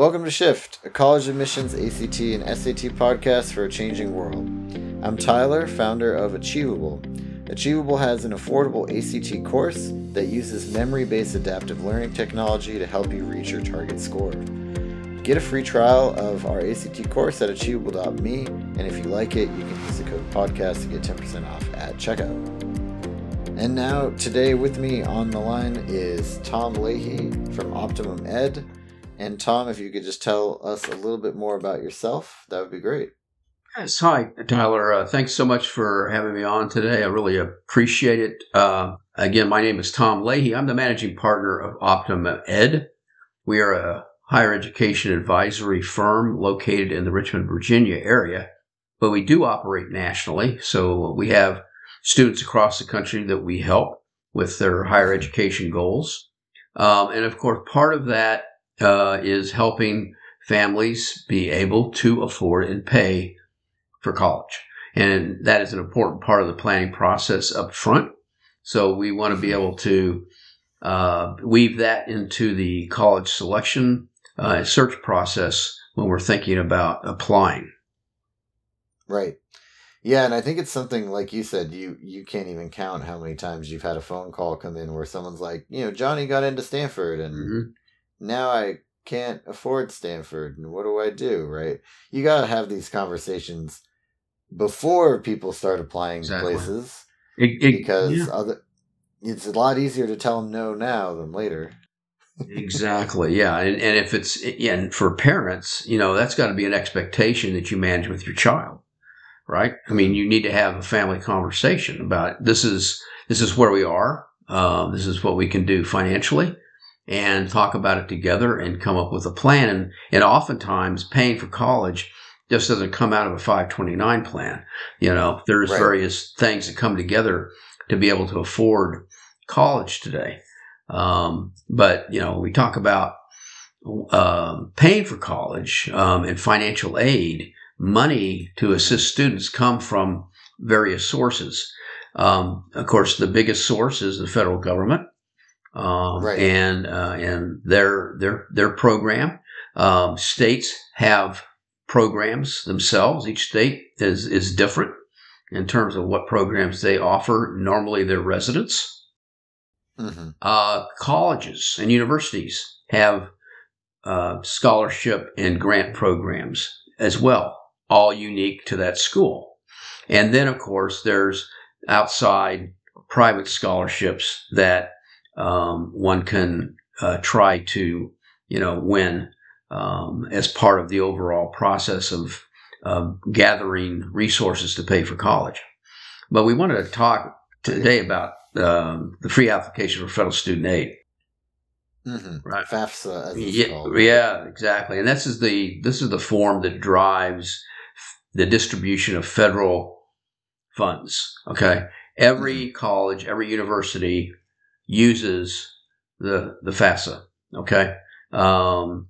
Welcome to Shift, a college admissions, ACT, and SAT podcast for a changing world. I'm Tyler, founder of Achievable. Achievable has an affordable ACT course that uses memory based adaptive learning technology to help you reach your target score. Get a free trial of our ACT course at achievable.me, and if you like it, you can use the code podcast to get 10% off at checkout. And now, today with me on the line is Tom Leahy from Optimum Ed. And Tom, if you could just tell us a little bit more about yourself, that would be great. Yes, hi, Tyler. Uh, thanks so much for having me on today. I really appreciate it. Uh, again, my name is Tom Leahy. I'm the managing partner of Optimum Ed. We are a higher education advisory firm located in the Richmond, Virginia area, but we do operate nationally. So we have students across the country that we help with their higher education goals. Um, and of course, part of that uh, is helping families be able to afford and pay for college. And that is an important part of the planning process up front. So we want to be able to uh, weave that into the college selection uh, search process when we're thinking about applying. Right. Yeah, and I think it's something like you said, you you can't even count how many times you've had a phone call come in where someone's like, you know, Johnny got into Stanford and mm-hmm now I can't afford Stanford and what do I do, right? You got to have these conversations before people start applying exactly. places it, it, because yeah. other it's a lot easier to tell them no now than later. exactly. Yeah. And, and if it's, yeah, and for parents, you know, that's got to be an expectation that you manage with your child, right? I mean, you need to have a family conversation about this is, this is where we are. Uh, this is what we can do financially and talk about it together and come up with a plan. And, and oftentimes paying for college just doesn't come out of a 529 plan. You know, there's right. various things that come together to be able to afford college today. Um, but, you know, we talk about uh, paying for college um, and financial aid, money to assist students come from various sources. Um, of course, the biggest source is the federal government um, right. and uh, and their their their program. Um, states have programs themselves. Each state is is different in terms of what programs they offer. Normally, their residents. Mm-hmm. Uh, colleges and universities have uh, scholarship and grant programs as well, all unique to that school. And then, of course, there's outside private scholarships that um, one can uh, try to, you know, win um, as part of the overall process of gathering resources to pay for college. But we wanted to talk today about um, the free application for federal student aid. Mm-hmm. Right, FAFSA. yeah, called. yeah, exactly. And this is the this is the form that drives the distribution of federal funds. Okay, every mm-hmm. college, every university uses the the FAFSA. Okay. Um,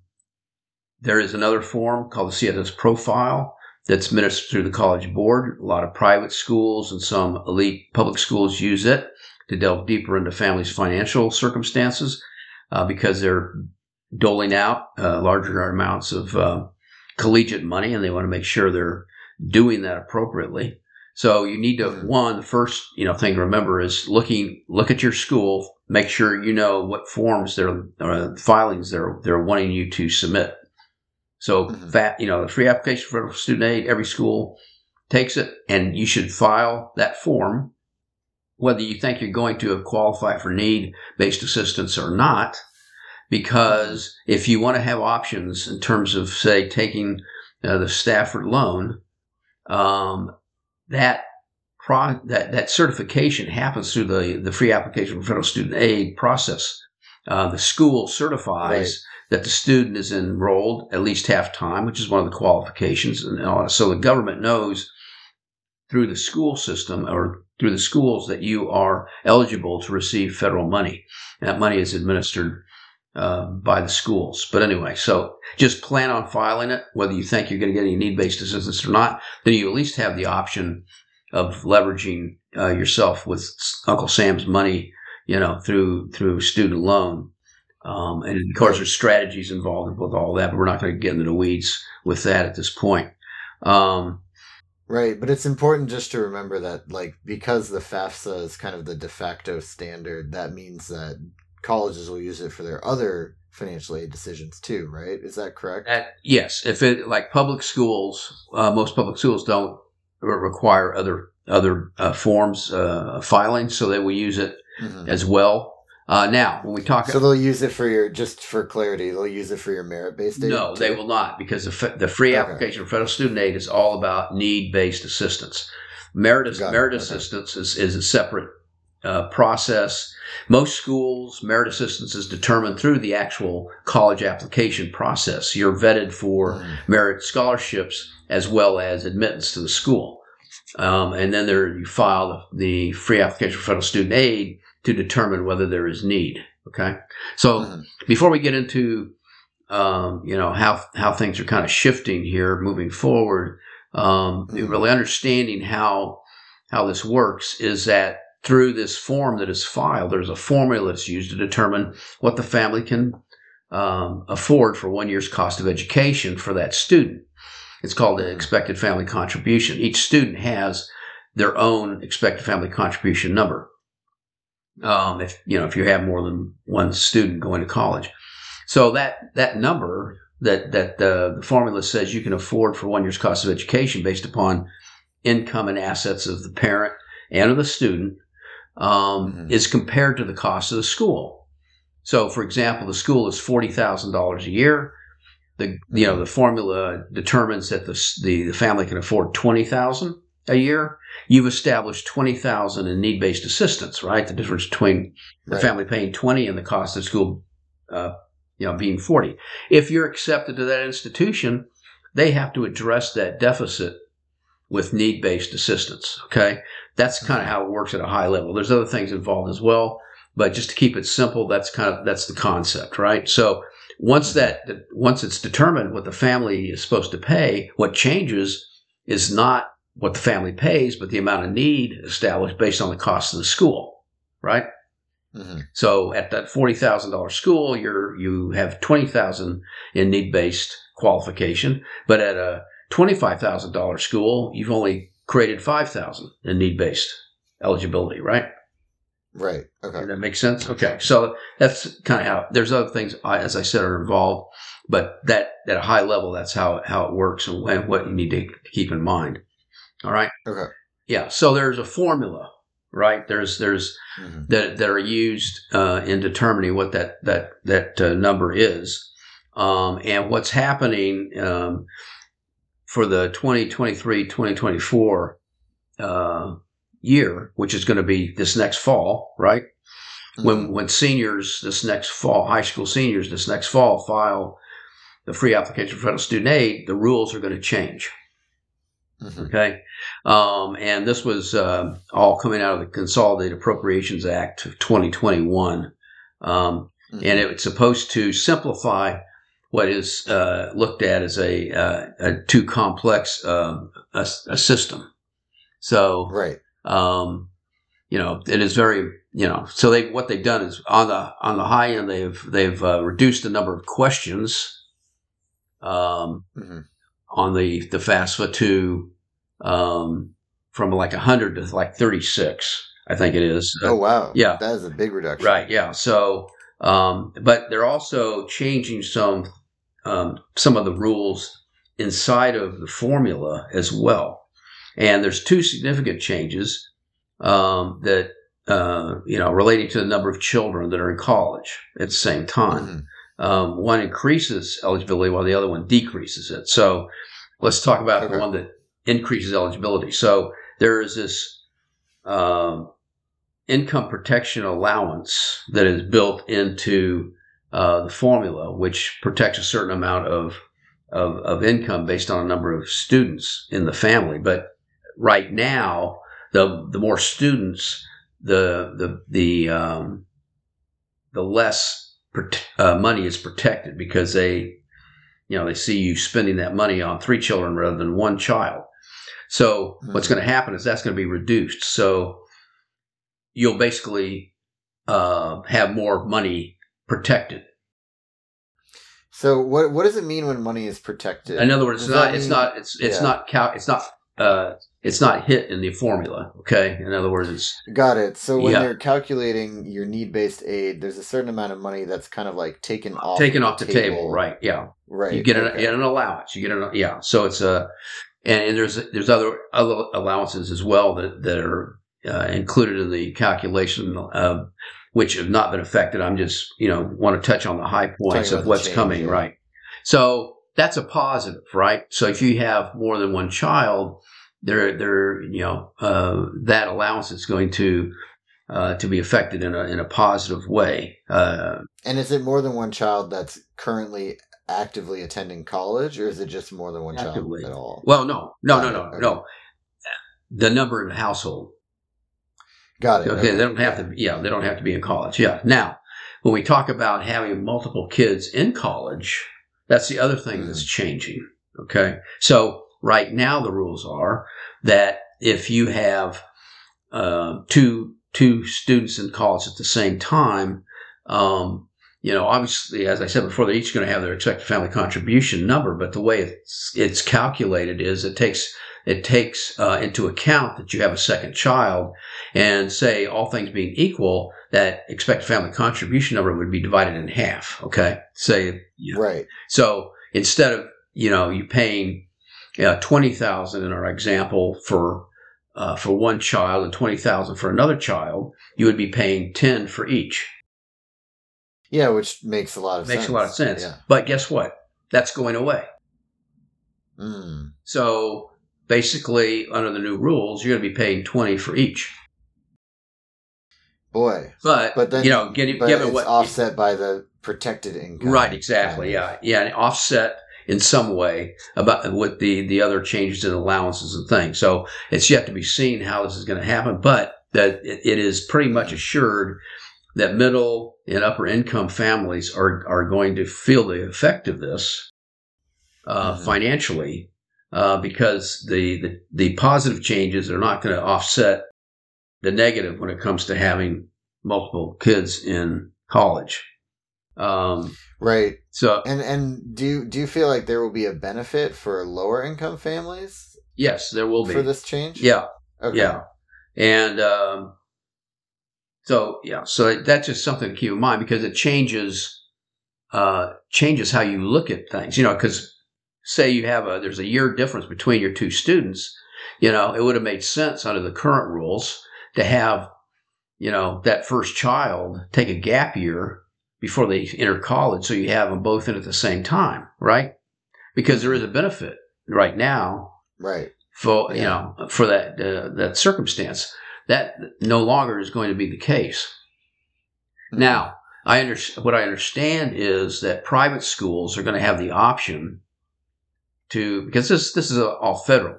there is another form called the CSS profile that's administered through the college board. A lot of private schools and some elite public schools use it to delve deeper into families' financial circumstances uh, because they're doling out uh, larger amounts of uh, collegiate money and they want to make sure they're doing that appropriately. So you need to one the first you know thing to remember is looking look at your school, make sure you know what forms they're uh, filings they're they're wanting you to submit. So mm-hmm. that you know the free application for student aid, every school takes it, and you should file that form, whether you think you're going to qualify for need based assistance or not. Because mm-hmm. if you want to have options in terms of say taking uh, the Stafford loan, um, that pro- that that certification happens through the the free application for federal student aid process. Uh, the school certifies right. that the student is enrolled at least half time, which is one of the qualifications, and uh, so the government knows through the school system or through the schools that you are eligible to receive federal money. And that money is administered uh, by the schools. But anyway, so just plan on filing it, whether you think you're going to get any need based assistance or not. Then you at least have the option of leveraging uh, yourself with Uncle Sam's money, you know, through through student loan Um, and of course, there's strategies involved with all that, but we're not going to get into the weeds with that at this point. Um, right, but it's important just to remember that, like, because the FAFSA is kind of the de facto standard, that means that colleges will use it for their other financial aid decisions too, right? Is that correct? At, yes, if it like public schools, uh, most public schools don't require other other uh, forms uh, filing, so they will use it mm-hmm. as well. Uh, now, when we talk, so they'll use it for your just for clarity. They'll use it for your merit based aid. No, too? they will not because the, the free okay. application for federal student aid is all about need based assistance. Merit merit okay. assistance is, is a separate uh, process. Most schools, merit assistance is determined through the actual college application process. You're vetted for mm. merit scholarships as well as admittance to the school. Um, and then there you file the free application for federal student aid to determine whether there is need. Okay, so mm. before we get into um, you know how how things are kind of shifting here moving forward, um, mm. really understanding how how this works is that through this form that is filed, there's a formula that's used to determine what the family can um, afford for one year's cost of education for that student. It's called the expected family contribution. Each student has their own expected family contribution number. Um, if you know if you have more than one student going to college, so that that number that that the, the formula says you can afford for one year's cost of education based upon income and assets of the parent and of the student um, mm-hmm. is compared to the cost of the school. So, for example, the school is forty thousand dollars a year. The you know the formula determines that the the, the family can afford twenty thousand a year. You've established twenty thousand in need based assistance, right? The difference between the right. family paying twenty and the cost of school, uh, you know, being forty. If you're accepted to that institution, they have to address that deficit with need based assistance. Okay. That's kind of how it works at a high level. There's other things involved as well, but just to keep it simple, that's kind of, that's the concept, right? So once that, once it's determined what the family is supposed to pay, what changes is not what the family pays, but the amount of need established based on the cost of the school, right? Mm-hmm. So at that forty thousand dollars school, you're you have twenty thousand in need based qualification, but at a $25,000 school, you've only created 5,000 in need based eligibility, right? Right. Okay. That makes sense? Okay. So that's kind of how there's other things, as I said, are involved, but that at a high level, that's how, how it works and, and what you need to keep in mind. All right. Okay. Yeah. So there's a formula, right? There's, there's mm-hmm. that, that are used, uh, in determining what that, that, that uh, number is. Um, and what's happening, um, for the 2023 2024 uh, year, which is going to be this next fall, right? Mm-hmm. When when seniors this next fall, high school seniors this next fall file the free application for federal student aid, the rules are going to change. Mm-hmm. Okay, um, and this was uh, all coming out of the Consolidated Appropriations Act of 2021, um, mm-hmm. and it was supposed to simplify what is uh, looked at as a, uh, a too complex uh, a, a, system. So, right. Um, you know, it is very, you know, so they what they've done is on the on the high end they've they've uh, reduced the number of questions um, mm-hmm. on the the FAFSA to um, from like hundred to like thirty six. I think it is. Oh wow! Yeah, that is a big reduction. Right. Yeah. So, um, but they're also changing some um, some of the rules inside of the formula as well. And there's two significant changes um, that uh, you know relating to the number of children that are in college at the same time. Mm-hmm. Um, one increases eligibility while the other one decreases it. So let's talk about okay. the one that increases eligibility. So there is this um, income protection allowance that is built into uh, the formula, which protects a certain amount of, of, of income based on a number of students in the family. But right now, the the more students, the the the um, the less uh, money is protected because they, you know, they see you spending that money on three children rather than one child. So mm-hmm. what's going to happen is that's going to be reduced. So you'll basically uh, have more money protected So what what does it mean when money is protected? In other words, it's not, that it's not, it's, it's Yeah. not, cal- it's not, uh, it's not hit in the formula. Okay. In other words, it's, Got it. So when Yeah. they're calculating your need based aid, there's a certain amount of money that's kind of like taken off taken off the table. Right. Yeah. Right. You get an, okay. you get an allowance. You get an, yeah. So it's a, and, and there's, there's other, other allowances as well that, that are uh, included in the calculation, uh, which have not been affected. I'm just, you know, want to touch on the high points of what's change, coming. yeah. Right. So that's a positive, right? So if you have more than one child, there, there, you know, uh, that allowance is going to, uh, to be affected in a, in a positive way. Uh, And is it more than one child that's currently actively attending college, or is it just more than one Actively. child at all? well, no, no, no, no, Okay. no. The number in the household. Got it. Okay, they don't have to. Yeah, they don't have to be in college. Yeah. Now, when we talk about having multiple kids in college, that's the other thing that's changing. Okay, so right now the rules are that if you have uh, two two students in college at the same time, um, you know, obviously, as I said before, they're each going to have their expected family contribution number, but the way it's it's calculated is it takes it takes uh, into account that you have a second child and say all things being equal, that expected family contribution number would be divided in half. Okay, say Right. so instead of you know you paying uh, twenty thousand in our example for uh, for one child and twenty thousand for another child, you would be paying ten for each. Yeah, which makes a lot of Makes sense. a lot of sense. Yeah. But guess what? That's going away. Mm. So basically, under the new rules, you're going to be paying twenty for each. Boy. But, But then you know, given, but given it's what offset by the protected income. Right, exactly. kind of. Yeah, yeah, and offset in some way about with the the other changes in allowances and things. So it's yet to be seen how this is going to happen, but that it, it is pretty much assured that middle and upper income families are are going to feel the effect of this uh, Mhm. financially uh, because the, the the positive changes are not going to offset the negative when it comes to having multiple kids in college. Um, Right. so And and do you, do you feel like there will be a benefit for lower income families yes, there will be. for this change? Yeah, Okay. yeah, and um, so yeah, so that's just something to keep in mind because it changes uh, changes how you look at things. You know, because say you have a there's a year difference between your two students. You know, it would have made sense under the current rules to have you know that first child take a gap year before they enter college, so you have them both in at the same time, right? Because there is a benefit right now Right. for you know for that uh, that circumstance. That no longer is going to be the case. Mm-hmm. Now, I under, what I understand is that private schools are going to have the option to because this this is all federal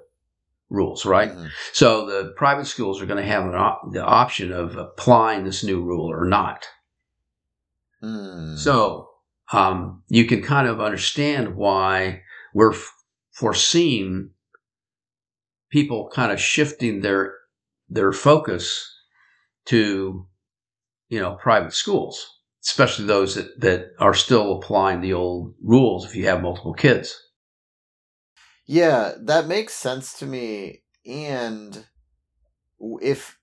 rules, right? Mhm. So the private schools are going to have an op- the option of applying this new rule or not. Mm. So um, you can kind of understand why we're f- foreseeing people kind of shifting their their focus to you know private schools, especially those that, that are still applying the old rules if you have multiple kids. Yeah, that makes sense to me. And if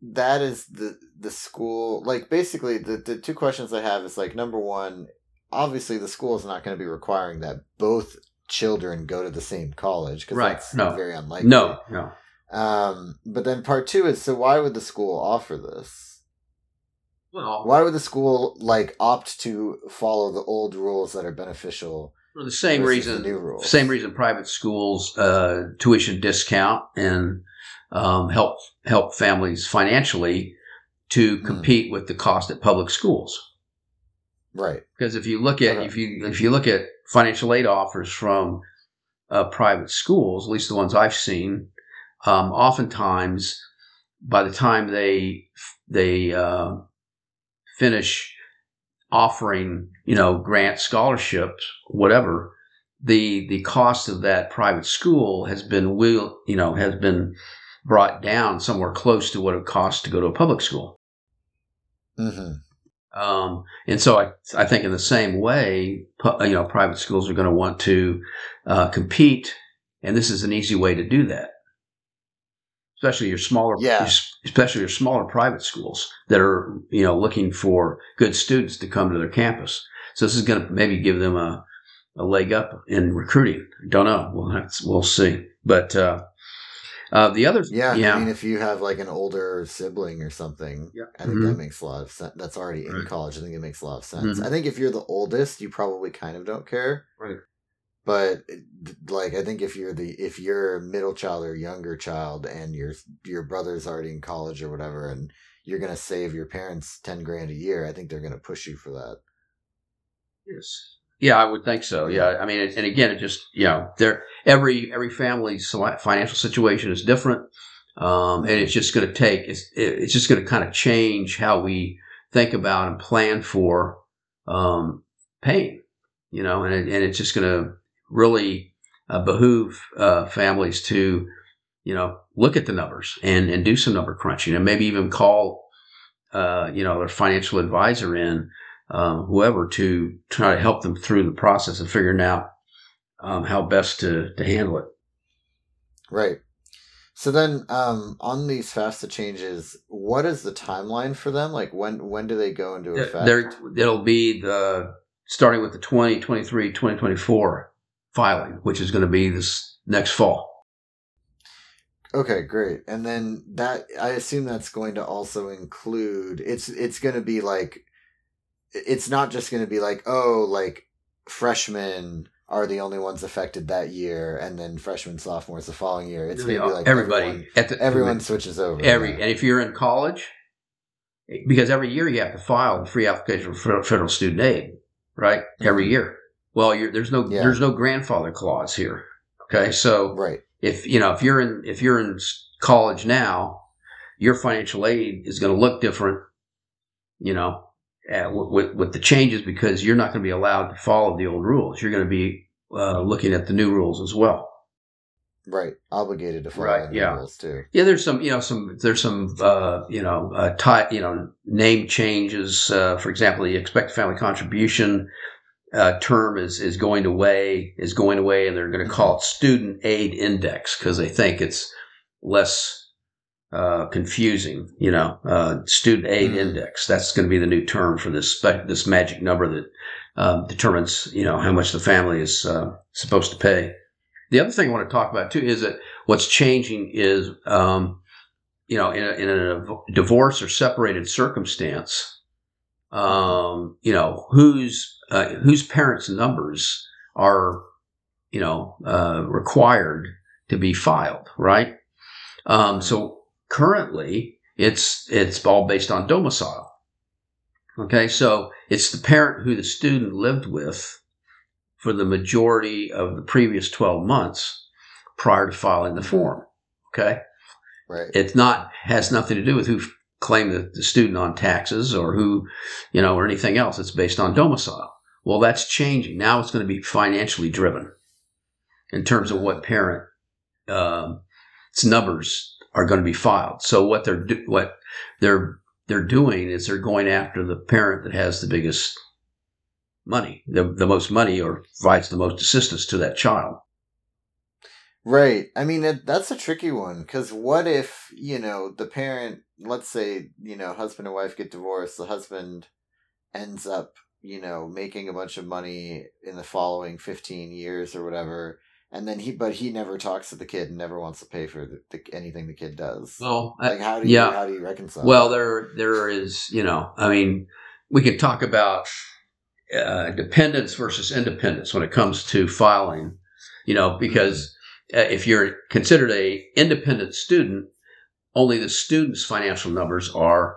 that is the the school, like basically the the two questions I have is like number one, obviously the school is not going to be requiring that both children go to the same college because Right, that's no. very unlikely. No, no. Um, but then part two is so why would the school offer this? Well, Why would the school like opt to follow the old rules that are beneficial? For the same versus reason, the same reason private schools uh, tuition discount and um, help help families financially to Hmm. compete with the cost at public schools. Right. Because if you look at if you if you look at financial aid offers from uh, private schools, at least the ones I've seen, um, oftentimes by the time they they uh, finish offering, you know, grant scholarships, whatever, the the cost of that private school has been will you know has been brought down somewhere close to what it costs to go to a public school. hmm Um, and so I, I think in the same way, pu- you know, private schools are going to want to uh, compete, and this is an easy way to do that. Especially your smaller, Yeah. especially your smaller private schools that are, you know, looking for good students to come to their campus. So this is going to maybe give them a, a leg up in recruiting. Don't know. We'll have we'll see. But uh, uh, the other, Yeah, yeah, I mean, if you have like an older sibling or something, Yeah. I think Mhm. that makes a lot of sense. That's already in Right. college. I think it makes a lot of sense. Mhm. I think if you're the oldest, you probably kind of don't care. Right. But like, I think if you're the if you're a middle child or younger child, and your your brother's already in college or whatever, and you're gonna save your parents ten grand a year, I think they're gonna push you for that. Yes. Yeah, I would think so. Yeah, I mean, and again, it just you know, there every every family's financial situation is different, um, and it's just going to take it's it's just going to kind of change how we think about and plan for um, paying, you know, and it, and it's just going to really uh, behoove uh, families to you know look at the numbers and and do some number crunching and maybe even call uh, you know their financial advisor in um, whoever to try to help them through the process of figuring out um, how best to, to handle it. Right. So then, um, on these FAFSA changes, what is the timeline for them? Like, when when do they go into effect? There, it'll be the starting with the 2023 2024 filing, which is going to be this next fall. Okay, great. And then that I assume that's going to also include it's it's going to be like it's not just going to be like oh like freshmen are the only ones affected that year and then freshmen sophomores the following year. It's going to be like everybody everyone, at the everyone switches over. every yeah. and if you're in college, because every year you have to file a free application for federal student aid, right? Every Mhm. year. Well, you're, there's no Yeah. there's no grandfather clause here. Okay, so right. if you know if you're in if you're in college now, your financial aid is going to look different. You know, uh, with, with with the changes because you're not going to be allowed to follow the old rules. You're going to be uh, looking at the new rules as well. Right. Obligated to follow Right, the yeah. rules too. Yeah, there's some, you know, some there's some, uh, you know, uh, tie, you know, name changes. Uh, for example, the expected family contribution uh, term is is going away, is going away, and they're going to call it student aid index because they think it's less uh, confusing. You know, uh, student aid Mhm. index. That's going to be the new term for this spe- this magic number that um, determines, you know, how much the family is uh, supposed to pay. The other thing I want to talk about too is that what's changing is, um, you know, in a, in a divorce or separated circumstance, um, you know, whose uh, whose parents' numbers are, you know, uh, required to be filed, right? Um, so currently, it's it's all based on domicile. Okay, so it's the parent who the student lived with for the majority of the previous 12 months prior to filing the form. Okay. Right. It's not, has nothing to do with who claimed the, the student on taxes or who, you know, or anything else. It's based on domicile. Well, that's changing. Now it's going to be financially driven in terms of what parent, um, its numbers are going to be filed. So what they're, do, what they're, they're doing is they're going after the parent that has the biggest money, the, the most money or provides the most assistance to that child. Right. I mean, that's a tricky one because what if, you know, the parent, let's say, you know, husband and wife get divorced, the husband ends up, you know, making a bunch of money in the following 15 years or whatever. And then he, but he never talks to the kid and never wants to pay for the, the, anything the kid does. Well, like, how do you, yeah. how do you reconcile? Well, that? there there is, you know, I mean, we can talk about uh, dependence versus independence when it comes to filing, you know, because uh, if you're considered a independent student, only the student's financial numbers are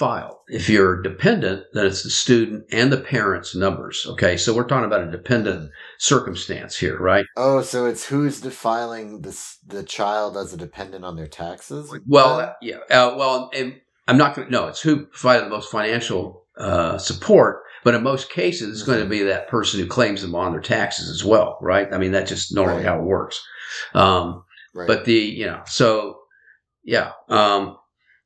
filed. If you're dependent, then it's the student and the parent's numbers. Okay, so we're talking about a dependent circumstance here, right? Oh, so it's who's defiling this the child as a dependent on their taxes? Well, uh, yeah. Uh, well, and I'm not going to. No, it's who provided the most financial uh, support. But in most cases, it's going to be that person who claims them on their taxes as well, right? I mean, that's just normally Right. how it works. Um, right. But the you know, so yeah. Um,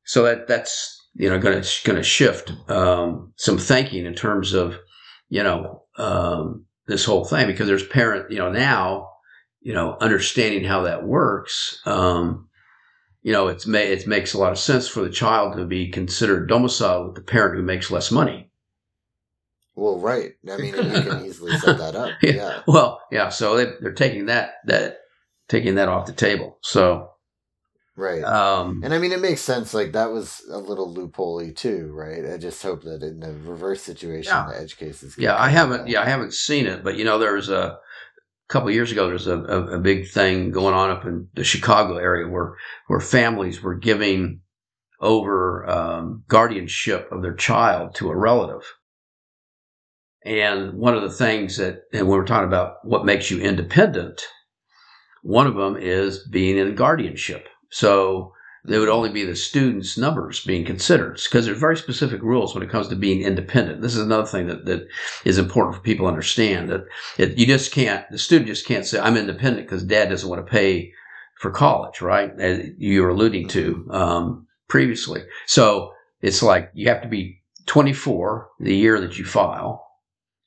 so that that's you know going to going to shift um, some thinking in terms of you know um, this whole thing because there's parent you know now you know understanding how that works. Um, you know, it's ma- it makes a lot of sense for the child to be considered domiciled with the parent who makes less money. Well, right. I mean, you can easily set that up. Yeah. Yeah. Well, yeah. So they, they're taking that that taking that off the table. So, Right. um, And I mean, it makes sense. Like that was a little loopholey too, right? I just hope that in the reverse situation, Yeah. the edge cases. yeah, I haven't. Yeah, I haven't seen it, but you know, there was a couple years ago. There's a, a, a big thing going on up in the Chicago area where where families were giving over um, guardianship of their child to a relative. And one of the things that, and when we're talking about what makes you independent, one of them is being in guardianship. So there would only be the students' numbers being considered because there's very specific rules when it comes to being independent. This is another thing that, that is important for people to understand that it, you just can't, the student just can't say, I'm independent because dad doesn't want to pay for college, right? As you were alluding to um, previously. So it's like you have to be 24 the year that you file.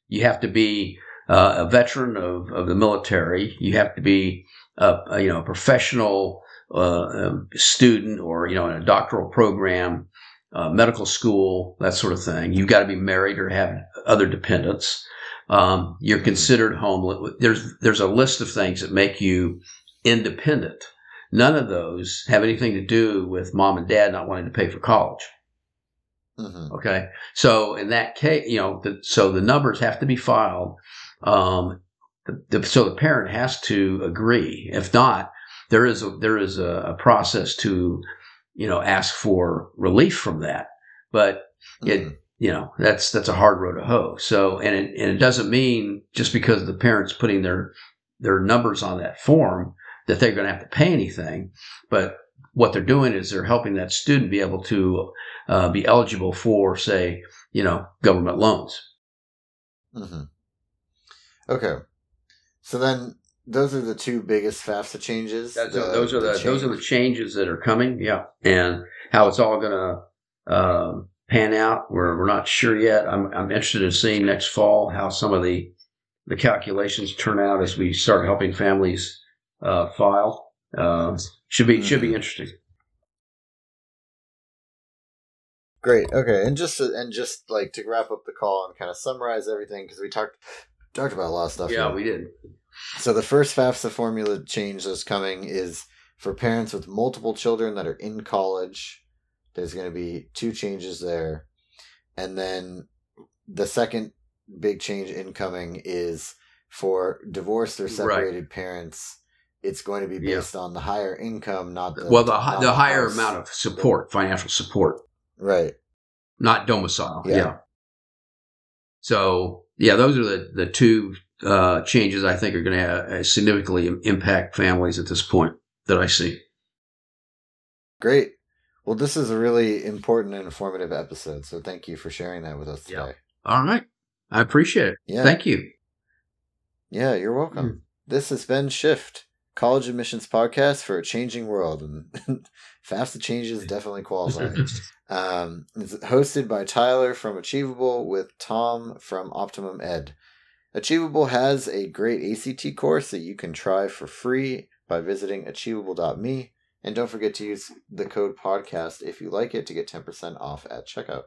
You have to be uh, a veteran of, of the military. You have to be a, a you know a professional uh, um, student or you know in a doctoral program, uh, medical school, that sort of thing. You've got to be married or have other dependents. Um, you're considered homeless. There's there's a list of things that make you independent. None of those have anything to do with mom and dad not wanting to pay for college. hmm Okay. So in that case, you know, the, so the numbers have to be filed. Um, the, the, so the parent has to agree. If not, there is a, there is a, a process to, you know, ask for relief from that. But it, Mhm. you know, that's that's a hard road to hoe. So, and it, and it doesn't mean just because the parents putting their their numbers on that form that they're going to have to pay anything. But what they're doing is they're helping that student be able to uh, be eligible for, say, you know, government loans. hmm Okay. So then those are the two biggest FAFSA changes. The- those are the, those are the changes that are coming. Yeah, and how it's all going to um, pan out, we're we're not sure yet. I'm I'm interested in seeing next fall how some of the the calculations turn out as we start helping families uh, file. Uh, should be should be interesting. Great. Okay, and just to, and just like to wrap up the call and kind of summarize everything because we talked talked about a lot of stuff. Yeah, here. we did. So the first FAFSA formula change that's coming is for parents with multiple children that are in college. There's going to be two changes there, and then the second big change incoming is for divorced or Right. separated parents. It's going to be Yeah. based on the higher income, not the Well, the not the higher amount of support, financial support, right. not domicile. Yeah. Yeah. So yeah, those are the the two uh, changes I think are going to uh, significantly impact families at this point that I see. Great. Well, this is a really important and informative episode, so thank you for sharing that with us today. Yeah. All right, I appreciate it. Yeah. Thank you. Yeah, you're welcome. This has been Shift, College Admissions Podcast for a Changing World, and FAFSA changes definitely qualify. um, it's hosted by Tyler from Achievable with Tom from Optimum Ed. Achievable has a great ACT course that you can try for free by visiting achievable.me. And don't forget to use the code podcast if you like it to get 10% off at checkout.